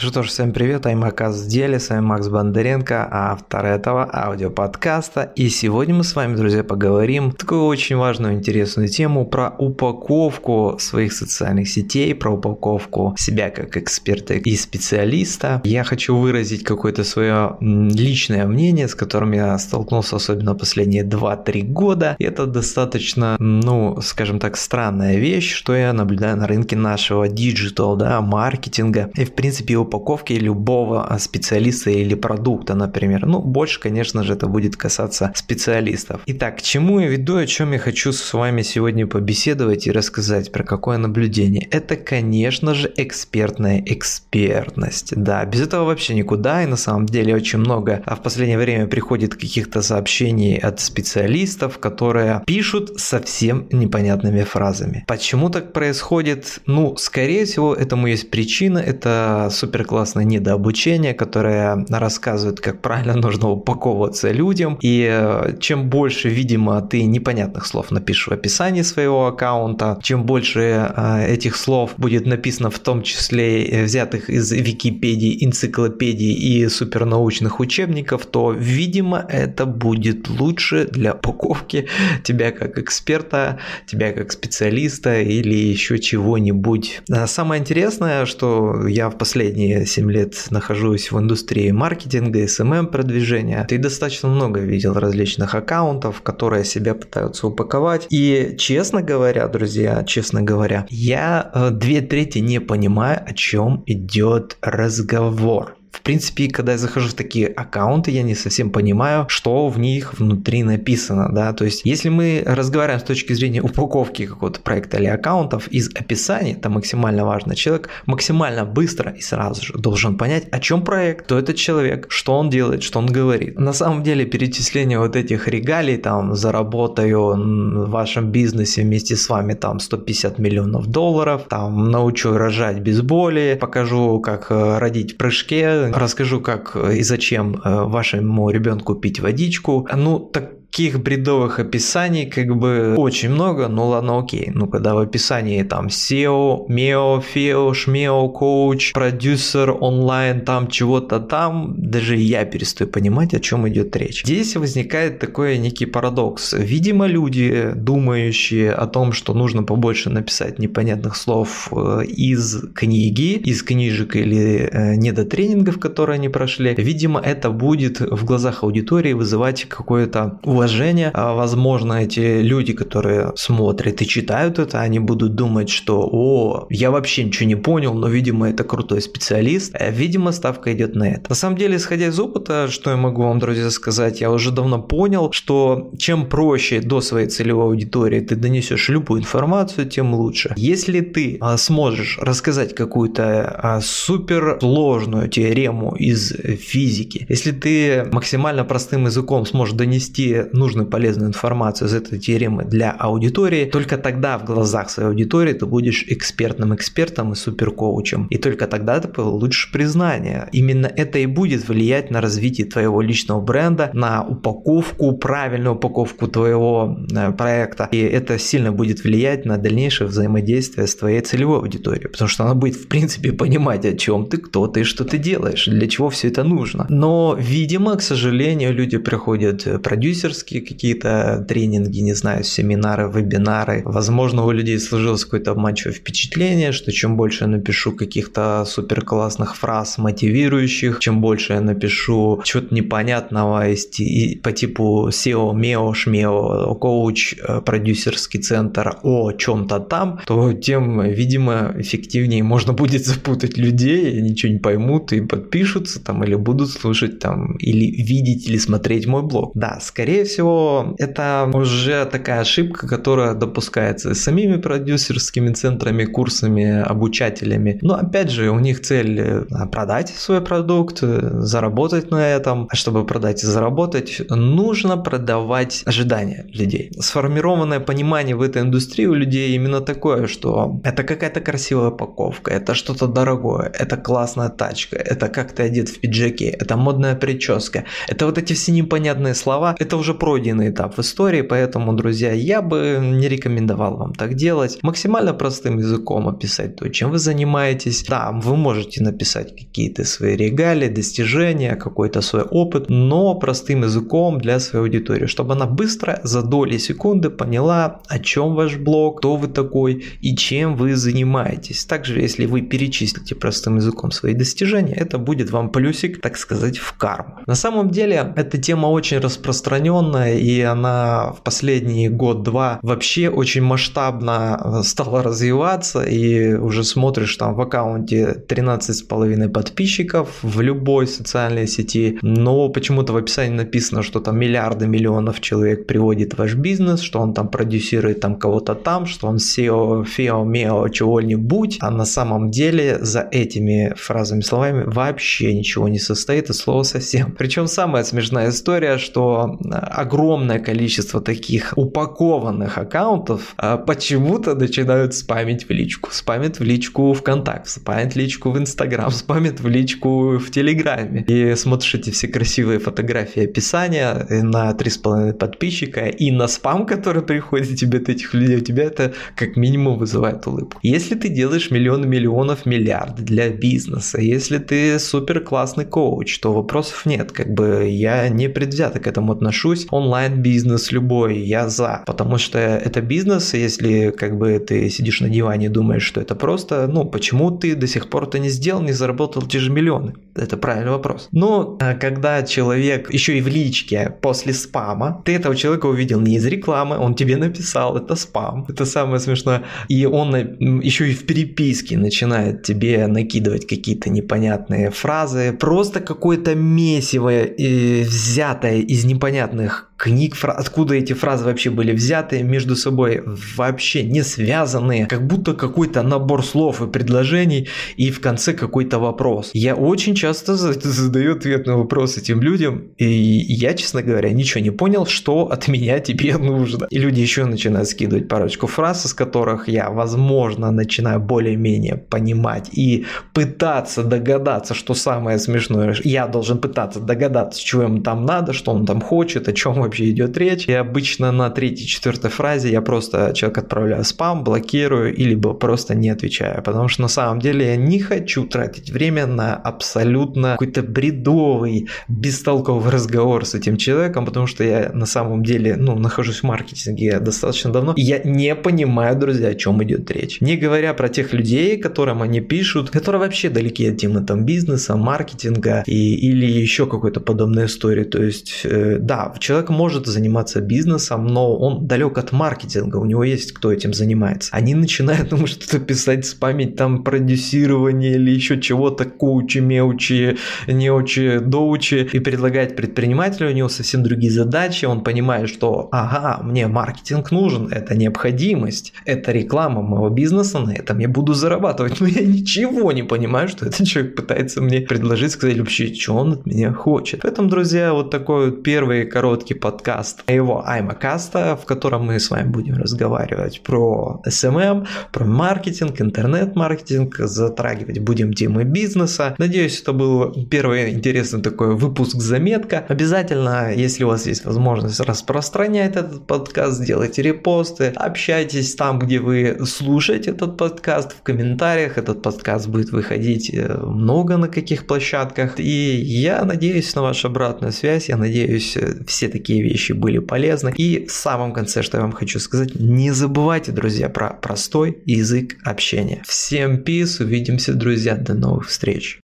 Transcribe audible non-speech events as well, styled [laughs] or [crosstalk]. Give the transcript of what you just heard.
Что ж, всем привет, Аймакас в деле, с вами Макс Бондаренко, автор этого аудиоподкаста. И сегодня мы с вами, друзья, поговорим такую очень важную, интересную тему про упаковку своих социальных сетей, про упаковку себя как эксперта и специалиста. Я хочу выразить какое-то свое личное мнение, с которым я столкнулся особенно последние 2-3 года. И это достаточно, ну, скажем так, странная вещь, что я наблюдаю на рынке нашего digital, да, маркетинга. И, в принципе, упаковки любого специалиста или продукта, например. Ну, больше, конечно же, это будет касаться специалистов. Итак, к чему я веду, о чем я хочу с вами сегодня побеседовать и рассказать про какое наблюдение. Это, конечно же, экспертная экспертность. Да, без этого вообще никуда, и на самом деле очень много а в последнее время приходит каких-то сообщений от специалистов, которые пишут совсем непонятными фразами. Почему так происходит? Ну, скорее всего, этому есть причина, это супер супер классное недообучение, которое рассказывает, как правильно [laughs] нужно упаковываться людям. И э, чем больше, видимо, ты непонятных слов напишешь в описании своего аккаунта, чем больше э, этих слов будет написано в том числе э, взятых из Википедии, энциклопедий и супернаучных учебников, то, видимо, это будет лучше для упаковки [laughs] тебя как эксперта, тебя как специалиста или еще чего-нибудь. Самое интересное, что я в последние последние 7 лет нахожусь в индустрии маркетинга, SMM продвижения, ты достаточно много видел различных аккаунтов, которые себя пытаются упаковать. И честно говоря, друзья, честно говоря, я э, две трети не понимаю, о чем идет разговор. В принципе, когда я захожу в такие аккаунты, я не совсем понимаю, что в них внутри написано, да, то есть если мы разговариваем с точки зрения упаковки какого-то проекта или аккаунтов из описания, это максимально важно, человек максимально быстро и сразу же должен понять, о чем проект, кто этот человек, что он делает, что он говорит. На самом деле перечисление вот этих регалий, там, заработаю в вашем бизнесе вместе с вами там 150 миллионов долларов, там, научу рожать без боли, покажу, как э, родить в прыжке, расскажу, как и зачем э, вашему ребенку пить водичку. Ну, так таких бредовых описаний как бы очень много, ну ладно, окей. Ну, когда в описании там SEO, MEO, FEO, SMEO, коуч, продюсер, онлайн, там чего-то там, даже я перестаю понимать, о чем идет речь. Здесь возникает такой некий парадокс. Видимо, люди, думающие о том, что нужно побольше написать непонятных слов э, из книги, из книжек или э, недотренингов, которые они прошли, видимо, это будет в глазах аудитории вызывать какое-то уважение. А, возможно, эти люди, которые смотрят и читают это, они будут думать, что «О, я вообще ничего не понял, но, видимо, это крутой специалист». Э, видимо, ставка идет на это. На самом деле, исходя из опыта, что я могу вам, друзья, сказать, я уже давно понял, что чем проще до своей целевой аудитории ты донесешь любую информацию, тем лучше. Если ты а, сможешь рассказать какую-то а, супер сложную теорему из физики, если ты максимально простым языком сможешь донести нужную полезную информацию из этой теоремы для аудитории, только тогда в глазах своей аудитории ты будешь экспертным экспертом и суперкоучем. И только тогда ты получишь признание. Именно это и будет влиять на развитие твоего личного бренда, на упаковку, правильную упаковку твоего э, проекта. И это сильно будет влиять на дальнейшее взаимодействие с твоей целевой аудиторией, потому что она будет в принципе понимать, о чем ты, кто ты, что ты делаешь, для чего все это нужно. Но, видимо, к сожалению, люди приходят э, тематические какие-то тренинги, не знаю, семинары, вебинары. Возможно, у людей сложилось какое-то обманчивое впечатление, что чем больше я напишу каких-то супер классных фраз мотивирующих, чем больше я напишу чего-то непонятного по типу SEO, MEO, шмео, коуч, э, продюсерский центр о чем-то там, то тем, видимо, эффективнее можно будет запутать людей, ничего не поймут и подпишутся там или будут слушать там или видеть или смотреть мой блог. Да, скорее всего, это уже такая ошибка, которая допускается самими продюсерскими центрами, курсами, обучателями. Но опять же, у них цель э, продать свой продукт, э, заработать на этом. А чтобы продать и заработать, нужно продавать ожидания людей. Сформированное понимание в этой индустрии у людей именно такое, что это какая-то красивая упаковка, это что-то дорогое, это классная тачка, это как ты одет в пиджаке, это модная прическа, это вот эти все непонятные слова, это уже пройденный этап в истории, поэтому, друзья, я бы не рекомендовал вам так делать. Максимально простым языком описать то, чем вы занимаетесь. Да, вы можете написать какие-то свои регалии, достижения, какой-то свой опыт, но простым языком для своей аудитории, чтобы она быстро за доли секунды поняла, о чем ваш блог, кто вы такой и чем вы занимаетесь. Также, если вы перечислите простым языком свои достижения, это будет вам плюсик, так сказать, в карму. На самом деле, эта тема очень распространенная, и она в последний год-два вообще очень масштабно стала развиваться, и уже смотришь там в аккаунте 13,5 подписчиков в любой социальной сети, но почему-то в описании написано, что там миллиарды миллионов человек приводит ваш бизнес, что он там продюсирует там кого-то там, что он SEO, FEO, MEO, чего-нибудь, а на самом деле за этими фразами, словами вообще ничего не состоит, и слова совсем. Причем самая смешная история, что огромное количество таких упакованных аккаунтов а, почему-то начинают спамить в личку. Спамят в личку ВКонтакте, спамят в личку в Инстаграм, [laughs] спамят в личку в Телеграме. И смотришь эти все красивые фотографии описания на 3,5 подписчика и на спам, который приходит тебе от этих людей, у тебя это как минимум вызывает улыбку. Если ты делаешь миллионы миллионов миллиарды для бизнеса, если ты супер классный коуч, то вопросов нет. Как бы я не предвзято к этому отношусь. Онлайн-бизнес любой, я за. Потому что это бизнес, если как бы ты сидишь на диване и думаешь, что это просто, ну, почему ты до сих пор это не сделал, не заработал те же миллионы? Это правильный вопрос. Но а когда человек еще и в личке после спама, ты этого человека увидел не из рекламы, он тебе написал, это спам, это самое смешное, и он еще и в переписке начинает тебе накидывать какие-то непонятные фразы, просто какое-то месиво э, взятое из непонятных книг, откуда эти фразы вообще были взяты, между собой вообще не связанные, как будто какой-то набор слов и предложений, и в конце какой-то вопрос. Я очень часто [laughs] задаю ответ на вопрос этим людям, и я, честно говоря, ничего не понял, что от меня тебе нужно. И люди еще начинают скидывать парочку фраз, из которых я, возможно, начинаю более-менее понимать и пытаться догадаться, что самое смешное. Я должен пытаться догадаться, чего им там надо, что он там хочет, о чем вообще идет речь. И обычно на третьей-четвертой фразе я просто человек отправляю спам, блокирую или просто не отвечаю. Потому что на самом деле я не хочу тратить время на абсолютно какой-то бредовый, бестолковый разговор с этим человеком, потому что я на самом деле ну, нахожусь в маркетинге достаточно давно. И я не понимаю, друзья, о чем идет речь. Не говоря про тех людей, которым они пишут, которые вообще далеки от темы там бизнеса, маркетинга и, или еще какой-то подобной истории. То есть, э, да, человек может заниматься бизнесом, но он далек от маркетинга, у него есть кто этим занимается. Они начинают [laughs] ему что-то писать, спамить там продюсирование или еще чего-то, коучи, меучи, неучи, доучи, и предлагать предпринимателю, у него совсем другие задачи, он понимает, что ага, мне маркетинг нужен, это необходимость, это реклама моего бизнеса, на этом я буду зарабатывать, но я ничего не понимаю, что этот человек пытается мне предложить, сказать вообще, что он от меня хочет. Поэтому, друзья, вот такой вот первый короткий подкаст его Аймакаста, в котором мы с вами будем разговаривать про SMM, про маркетинг, интернет-маркетинг, затрагивать будем темы бизнеса. Надеюсь, это был первый интересный такой выпуск-заметка. Обязательно, если у вас есть возможность распространять этот подкаст, делайте репосты, общайтесь там, где вы слушаете этот подкаст, в комментариях. Этот подкаст будет выходить э, много на каких площадках. И я надеюсь на вашу обратную связь, я надеюсь, э, все такие такие вещи были полезны. И в самом конце, что я вам хочу сказать, не забывайте, друзья, про простой язык общения. Всем пиз, увидимся, друзья, до новых встреч.